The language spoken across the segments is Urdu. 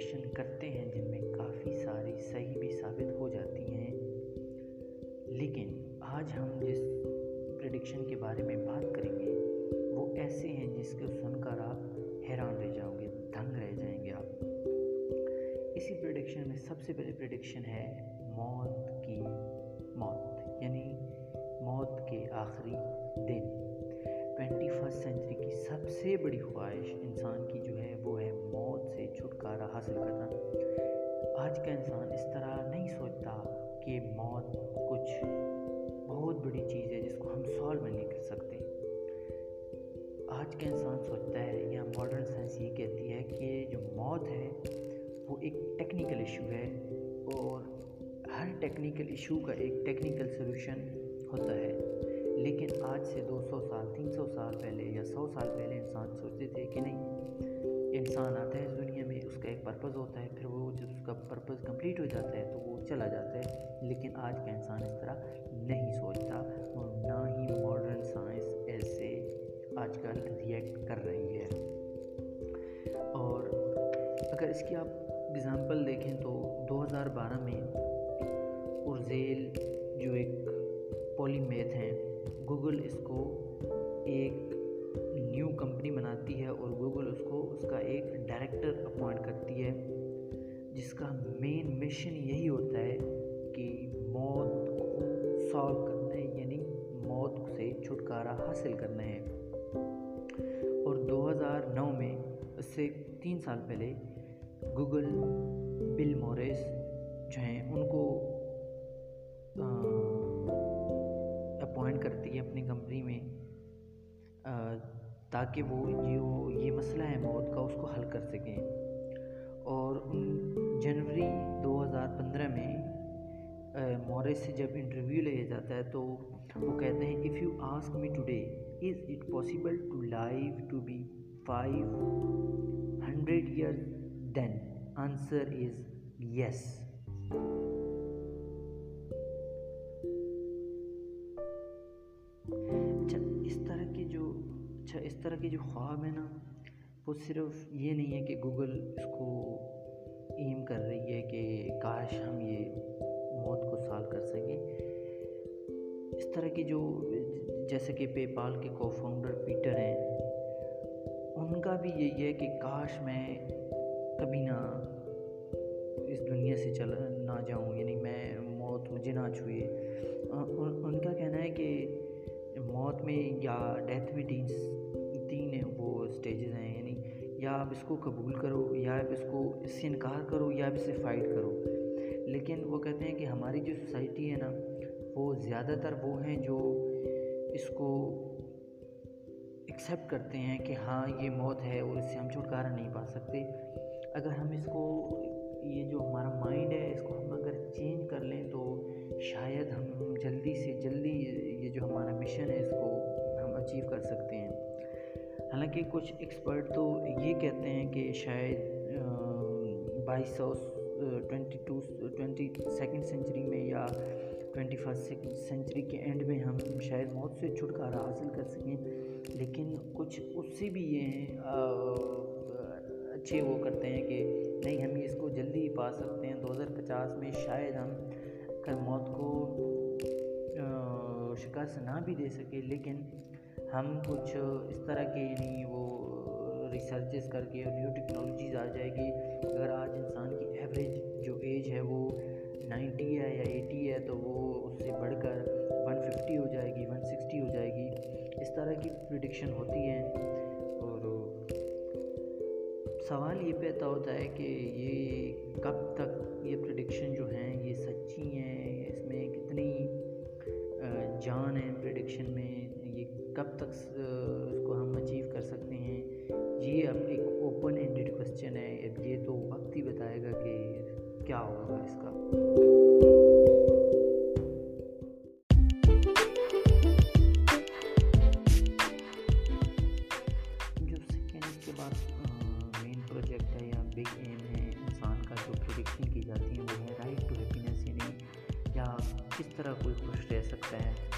ایکشن کرتے ہیں جن میں کافی ساری صحیح بھی ثابت ہو جاتی ہیں۔ لیکن آج ہم جس پریڈکشن کے بارے میں بات کریں گے، وہ ایسے ہیں جس کو سن کر آپ حیران رہ جاؤ گے دھنگ رہ جائیں گے آپ۔ اسی پریڈکشن میں سب سے پہلے پریڈکشن ہے موت کی موت یعنی موت کے آخری دن۔ ٹوینٹی فسٹ سینچری کی سب سے بڑی خواہش انسان کی جو ہے وہ ہے موت سے چھٹکارا حاصل کرنا۔ آج کا انسان اس طرح نہیں سوچتا کہ موت کچھ بہت بڑی چیز ہے جس کو ہم سالو نہیں کر سکتے۔ آج کا انسان سوچتا ہے یا ماڈرن سائنس یہ کہتی ہے کہ جو موت ہے وہ ایک ٹیکنیکل ایشو ہے اور ہر ٹیکنیکل ایشو کا ایک ٹیکنیکل سلوشن ہوتا ہے۔ لیکن آج سے دو سو سال، تین سو سال پہلے یا سو سال پہلے انسان سوچتے تھے کہ نہیں، انسان آتا ہے اس دنیا میں، اس کا ایک پرپز ہوتا ہے، پھر وہ جب اس کا پرپز کمپلیٹ ہو جاتا ہے تو وہ چلا جاتا ہے۔ لیکن آج کا انسان اس طرح نہیں سوچتا اور نہ ہی ماڈرن سائنس ایسے آج کل ریئیکٹ کر رہی ہے۔ اور اگر اس کی آپ اگزامپل دیکھیں تو دو ہزار بارہ میں ارزیل جو ایک پولی میتھ ہیں گوگل اس کو ایک نیو کمپنی بناتی ہے اور گوگل اس کو اس کا ایک ڈائریکٹر اپوائنٹ کرتی ہے، جس کا مین مشن یہی ہوتا ہے کہ موت کو سالو کرنا ہے یعنی موت سے چھٹکارا حاصل کرنا ہے۔ اور دو ہزار نو میں، اس سے تین سال پہلے، گوگل، بل موریس جو ہیں، ان کو اپوائنٹ اپنی کمپنی میں تاکہ وہ جو یہ مسئلہ ہے موت کا، اس کو حل کر سکیں۔ اور ان جنوری دو ہزار پندرہ میں مورس سے جب انٹرویو لیا جاتا ہے، تو وہ کہتے ہیں if you ask me today is it possible to life to be five hundred year then answer is yes طرح کے جو خواب ہیں نا، وہ صرف یہ نہیں ہے کہ گوگل اس کو ایم کر رہی ہے کہ کاش ہم یہ موت کو سال کر سکیں۔ اس طرح کی جو جیسے کہ پے پال کے کو فاؤنڈر پیٹر ہیں، ان کا بھی یہی ہے کہ کاش میں کبھی نہ اس دنیا سے چل نہ جاؤں یعنی میں موت مجھے نہ چھوئے۔ ان کا کہنا ہے کہ موت میں یا ڈیتھ میں تین تین وہ اسٹیجز ہیں یعنی یا آپ اس کو قبول کرو، یا آپ اس کو اس سے انکار کرو، یا آپ اس سے فائٹ کرو۔ لیکن وہ کہتے ہیں کہ ہماری جو سوسائٹی ہے نا، وہ زیادہ تر وہ ہیں جو اس کو ایکسیپٹ کرتے ہیں کہ ہاں یہ موت ہے اور اس سے ہم چھٹکارا نہیں پا سکتے۔ اگر ہم اس کو، یہ جو ہمارا مائنڈ ہے، اس کو ہم اگر چینج کر لیں تو شاید ہم جلدی سے جلدی یہ جو ہمارا مشن ہے، اس کو ہم اچیو کر سکتے ہیں۔ حالانکہ کچھ ایکسپرٹ تو یہ کہتے ہیں کہ شاید بائیس سو twenty two twenty second century میں یا ٹوینٹی فسٹ سینچری کے اینڈ میں ہم شاید موت سے چھٹکارا حاصل کر سکیں۔ لیکن کچھ اس سے بھی یہ ہیں اچھے وہ کرتے ہیں کہ نہیں، ہم اس کو جلدی پا سکتے ہیں۔ دو ہزار پچاس میں شاید ہم کر موت کو شکست نہ بھی دے سکے، لیکن ہم کچھ اس طرح کے یعنی وہ ریسرچز کر کے اور نیو ٹیکنالوجیز آ جائے گی۔ اگر آج انسان کی ایوریج جو ایج ہے وہ نائنٹی ہے یا ایٹی ہے تو وہ اس سے بڑھ کر ون ففٹی ہو جائے گی ون سکسٹی ہو جائے گی۔ اس طرح کی پریڈکشن ہوتی ہیں۔ اور سوال یہ پیدا ہوتا ہے کہ یہ کب تک یہ پریڈکشن جو ہیں یہ سچی ہیں، اس میں کتنی جان ہے پریڈکشن میں؟ کب تک اس کو ہم اچیو کر سکتے ہیں؟ یہ اب ایک اوپن اینڈیڈ کوشچن ہے۔ اب یہ تو وقت ہی بتائے گا کہ کیا ہوگا اس کا۔ جو سیکنڈ کے بعد مین پروجیکٹ ہے یا بگ ایم ہے انسان کا، جو پریڈکشن کی جاتی ہے، وہ ہے رائٹ ٹو ہیپینیس یعنی یا کس طرح کوئی خوش رہ سکتا ہے۔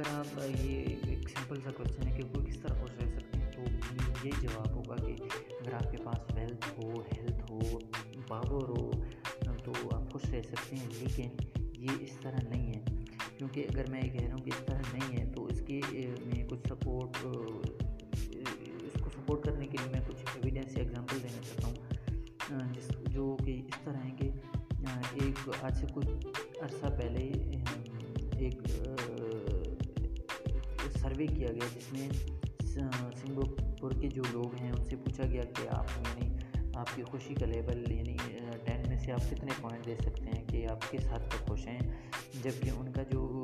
اگر آپ یہ ایک سمپل سا کوشچن ہے کہ وہ کس طرح خوش رہ سکتے ہیں تو یہ جواب ہوگا کہ اگر آپ کے پاس ویلتھ ہو ہیلتھ ہو پاور ہو تو آپ خوش رہ سکتے ہیں لیکن یہ اس طرح نہیں ہے کیونکہ اگر میں یہ کہہ رہا ہوں کہ اس طرح نہیں ہے تو اس کے میں کچھ سپورٹ اس کو سپورٹ کرنے کے لیے میں کچھ ایویڈینس یا ایگزامپل دینا چاہتا ہوں جس جو کہ اس طرح ہیں کہ ایک آج سے کچھ عرصہ پہلے ایک سروے کیا گیا جس میں سنگاپور کے جو لوگ ہیں، ان سے پوچھا گیا کہ آپ یعنی آپ کی خوشی کا لیول یعنی ٹین میں سے آپ کتنے پوائنٹ دے سکتے ہیں کہ آپ کس حد تک خوش ہیں؟ جبکہ ان کا جو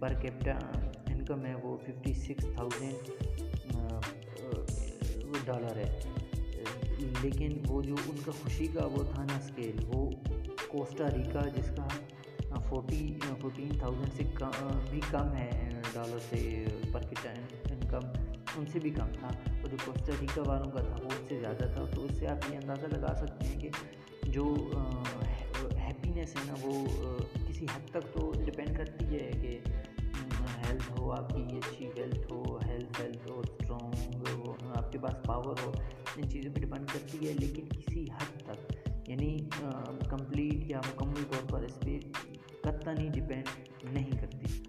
پر کیپٹا انکم ہے وہ ففٹی سکس تھاؤزینڈ ڈالر ہے۔ لیکن وہ جو ان کا خوشی کا وہ تھا نا اسکیل وہ کوسٹا ریکا، جس کا فورٹی فورٹین تھاؤزینڈ سے بھی کم ہے ڈالر سے پر کٹن، انکم ان سے بھی کم تھا۔ اور جو کوسٹا ریکا والوں کا تھا، وہ اس سے زیادہ تھا۔ تو اس سے آپ یہ اندازہ لگا سکتے ہیں کہ جو ہیپینیس ہے نا، وہ کسی حد تک تو ڈپینڈ کرتی ہے کہ ہیلتھ ہو، آپ کی اچھی ویلتھ ہو ہیلتھ ویلتھ ہو اسٹرانگ ہو، آپ کے پاس پاور ہو، ان چیزوں پہ ڈپینڈ کرتی ہے۔ لیکن کسی حد تک یعنی کمپلیٹ یا مکمل نہیں ڈپینڈ نہیں کرتی۔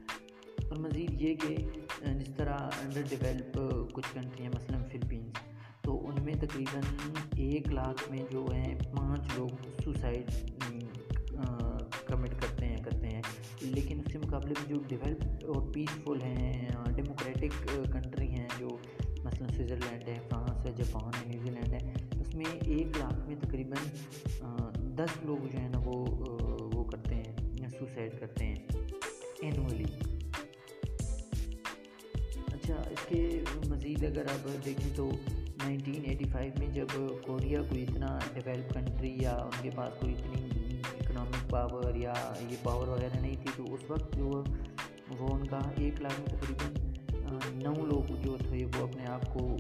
اور مزید یہ کہ جس طرح انڈر ڈیولپ کچھ کنٹری ہیں، مثلاً فلپینس تو ان میں تقریباً ایک لاکھ میں جو ہیں، پانچ لوگ سوسائڈ کمٹ کرتے ہیں کرتے ہیں۔ لیکن اس کے مقابلے میں جو ڈیولپ اور پیسفل ہیں ڈیموکریٹک کنٹری ہیں، جو مثلاً سوئٹزرلینڈ ہے فرانس ہے جاپان ہے نیوزی لینڈ ہے، اس میں ایک لاکھ میں تقریباً دس لوگ جو ہیں نا، وہ وہ کرتے ہیں۔ سوسائڈ کرتے ہیں اینولی اچھا اس کے مزید اگر آپ دیکھیں تو نائنٹین ایٹی فائیو میں جب کوریا کوئی اتنا ڈیولپ کنٹری یا ان کے پاس کوئی اتنی اکنامک پاور یا یہ پاور وغیرہ نہیں تھی تو اس وقت جو وہ ان کا ایک لاکھ میں تقریباً نو لوگ جو تھے وہ اپنے آپ کو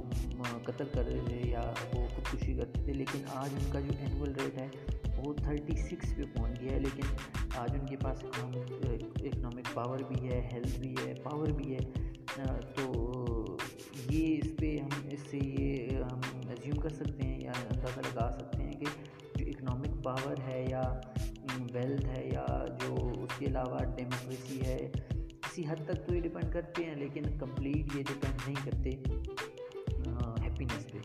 قتل کر رہے تھے یا وہ خودکشی کرتے تھے لیکن آج ان کا جو اینول ریٹ ہے وہ تھرٹی سکس پہ پہنچ گیا ہے، لیکن آج ان کے پاس اکنامک اکنامک پاور بھی ہے ہیلتھ بھی ہے پاور بھی ہے تو یہ اس پہ ہم اس سے یہ، ہم ایزیوم کر سکتے ہیں یا اندازہ لگا سکتے ہیں کہ جو اکنامک پاور ہے یا ویلتھ ہے یا جو اس کے علاوہ ڈیموکریسی ہے، کسی حد تک تو یہ ڈپینڈ کرتے ہیں، لیکن کمپلیٹ یہ ڈپینڈ نہیں کرتے ہیپینیس پہ۔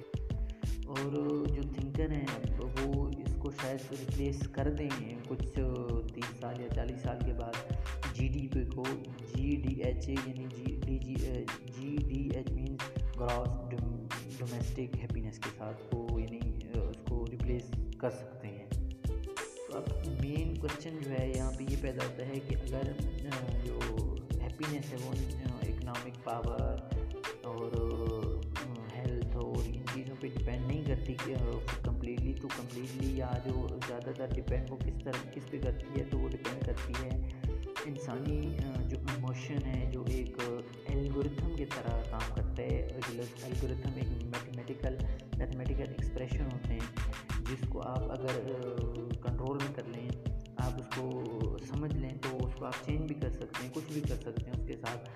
اور جو تھنکر ہیں کو شاید ریپلیس کر دیں گے کچھ تیس سال یا چالیس سال کے بعد. جی ڈی پی کو جی ڈی ایچ اے یعنی G D G G D H means gross domestic happiness کے ساتھ وہ یعنی اس کو ریپلیس کر سکتے ہیں. تو اب مین کوشچن جو ہے یہاں پہ یہ پیدا ہوتا ہے کہ اگر جو ہیپینیس ہے وہ اکنامک پاور اور پہ ڈپینڈ نہیں کرتی کہ کمپلیٹلی تو کمپلیٹلی یا جو زیادہ تر ڈپینڈ وہ کس طرح، کس پہ کرتی ہے، تو وہ ڈپینڈ کرتی ہے انسانی جو ایموشن ہے، جو ایک الگوریتھم کی طرح کام کرتا ہے الگوریتھم ایک میتھمیٹیکل میتھمیٹیکل ایکسپریشن ہوتے ہیں، جس کو آپ اگر کنٹرول میں کر لیں، آپ اس کو سمجھ لیں، تو اس کو آپ چینج بھی کر سکتے ہیں، کچھ بھی کر سکتے ہیں اس کے ساتھ۔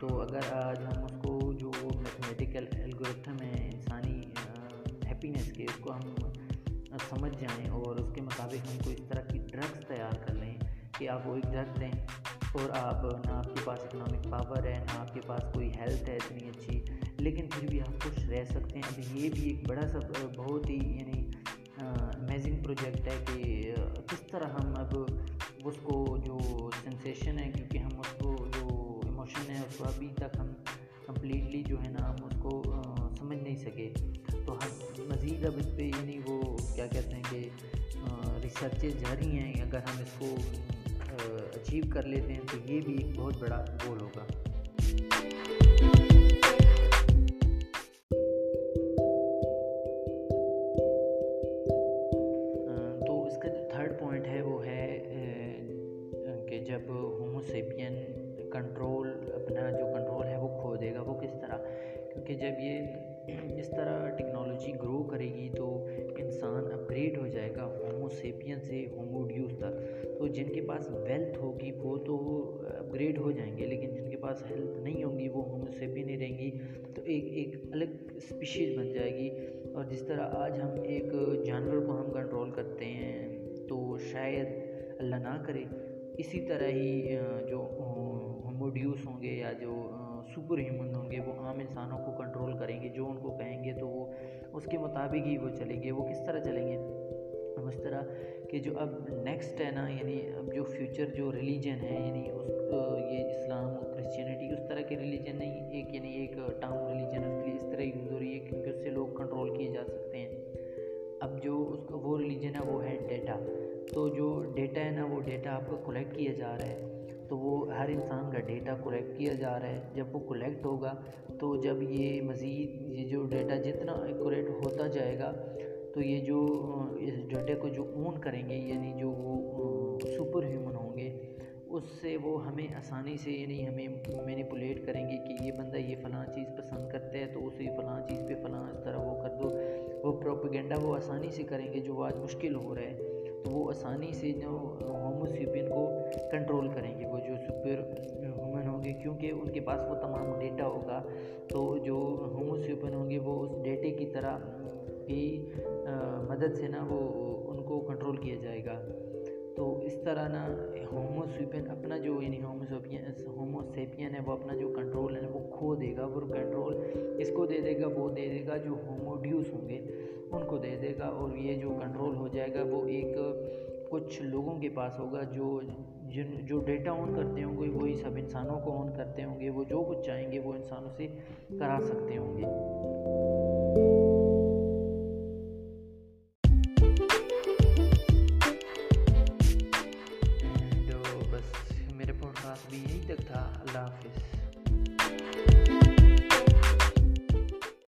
تو اگر آج ہم اس کو جو میتھمیٹیکل الگوریتھم ہے، انسانی ہیپینیس کے اس کو ہم سمجھ جائیں اور اس کے مطابق ہم کو اس طرح کی ڈرگس تیار کر لیں کہ آپ وہی ڈرگ دیں اور آپ نہ آپ کے پاس اکنامک پاور ہے، نہ آپ کے پاس کوئی ہیلتھ ہے اتنی اچھی، لیکن پھر بھی آپ خوش رہ سکتے ہیں۔ اب یہ بھی ایک بڑا سا بہت ہی یعنی امیزنگ پروجیکٹ ہے کہ کس طرح ہم اب اس کو جو سنسیشن ہے، کیونکہ ہم اس کو جو ایموشن ہے، اس کو ابھی تک ہم کمپلیٹلی جو ہے نا، ہم اس کو سمجھ نہیں سکے۔ تو ہم مزید اب اس پہ یعنی وہ کیا کہتے ہیں کہ ریسرچز جاری ہیں۔ اگر ہم اس کو اچیو کر لیتے ہیں تو یہ بھی ایک بہت بڑا گول ہوگا۔ تو اس کا جو تھرڈ پوائنٹ ہے وہ ہے کہ جب ہوموسیپین کنٹرول اپنا جو کنٹرول ہے وہ کھو دے گا، وہ کس طرح؟ کیونکہ جب یہ اس طرح ٹیکنالوجی گرو کرے گی تو انسان اپ گریڈ ہو جائے گا ہومو سیپین سے ہوموڈیوز تک۔ تو جن کے پاس ویلتھ ہوگی، وہ تو اپ گریڈ ہو جائیں گے، لیکن جن کے پاس ہیلتھ نہیں ہوگی وہ ہومو سیپین نہیں رہیں گی۔ تو ایک ایک الگ اسپیشیز بن جائے گی۔ اور جس طرح آج ہم ایک جانور کو ہم کنٹرول کرتے ہیں، تو شاید اللہ نہ کرے، اسی طرح ہی جو ہوموڈیوس ہوں گے یا جو سپر ہیومن ہوں گے، وہ عام انسانوں کو کنٹرول کریں گے، جو ان کو کہیں گے تو وہ اس کے مطابق ہی وہ چلیں گے، وہ کس طرح چلیں گے؟ اس طرح کہ جو اب نیکسٹ ہے نا یعنی اب جو فیوچر جو ریلیجن ہے یعنی اس یہ اسلام کرسچینٹی اس طرح کے ریلیجن نہیں، ایک یعنی ایک ٹاؤن ریلیجن اس کے لیے اس طرح یوز ہو رہی ہے کیونکہ اس سے لوگ کنٹرول کیے جا سکتے ہیں۔ اب جو اس کا وہ ریلیجن ہے، وہ ہے ڈیٹا تو جو ڈیٹا ہے نا، وہ ڈیٹا آپ کا کلیکٹ کیا جا رہا ہے۔ تو وہ ہر انسان کا ڈیٹا کلیکٹ کیا جا رہا ہے۔ جب وہ کلیکٹ ہوگا تو جب یہ مزید یہ جو ڈیٹا جتنا ایکوریٹ ہوتا جائے گا، تو یہ جو، اس ڈیٹا کو جو اون کریں گے یعنی جو وہ سپر ہیومن ہوں گے، اس سے وہ ہمیں آسانی سے یعنی ہمیں مینیپولیٹ کریں گے کہ یہ بندہ یہ فلاں چیز پسند کرتا ہے تو اسے فلاں چیز پہ فلاں اس طرح وہ کر دو۔ وہ پروپیگنڈا وہ آسانی سے کریں گے جو آج مشکل ہو رہا ہے۔ تو وہ آسانی سے جو ہوموسیپین کو کنٹرول کریں گے وہ جو سپر ہیومن ہوں گے کیونکہ ان کے پاس وہ تمام ڈیٹا ہوگا۔ تو جو ہوموسیپین ہوں گے وہ اس ڈیٹے کی طرح کی مدد سے نا وہ ان کو کنٹرول کیا جائے گا۔ تو اس طرح نا ہومو سویپین اپنا جو یعنی ہومو سوپین ہومو سیپین ہے، وہ اپنا جو کنٹرول ہے، وہ کھو دے گا، وہ کنٹرول اس کو دے دے گا، وہ دے دے گا جو ہومو ڈیوس ہوں گے، ان کو دے دے گا اور یہ جو کنٹرول ہو جائے گا وہ ایک کچھ لوگوں کے پاس ہوگا جو جن جو ڈیٹا آن کرتے ہوں گے، وہی سب انسانوں کو آن کرتے ہوں گے، وہ جو کچھ چاہیں گے، وہ انسانوں سے کرا سکتے ہوں گے۔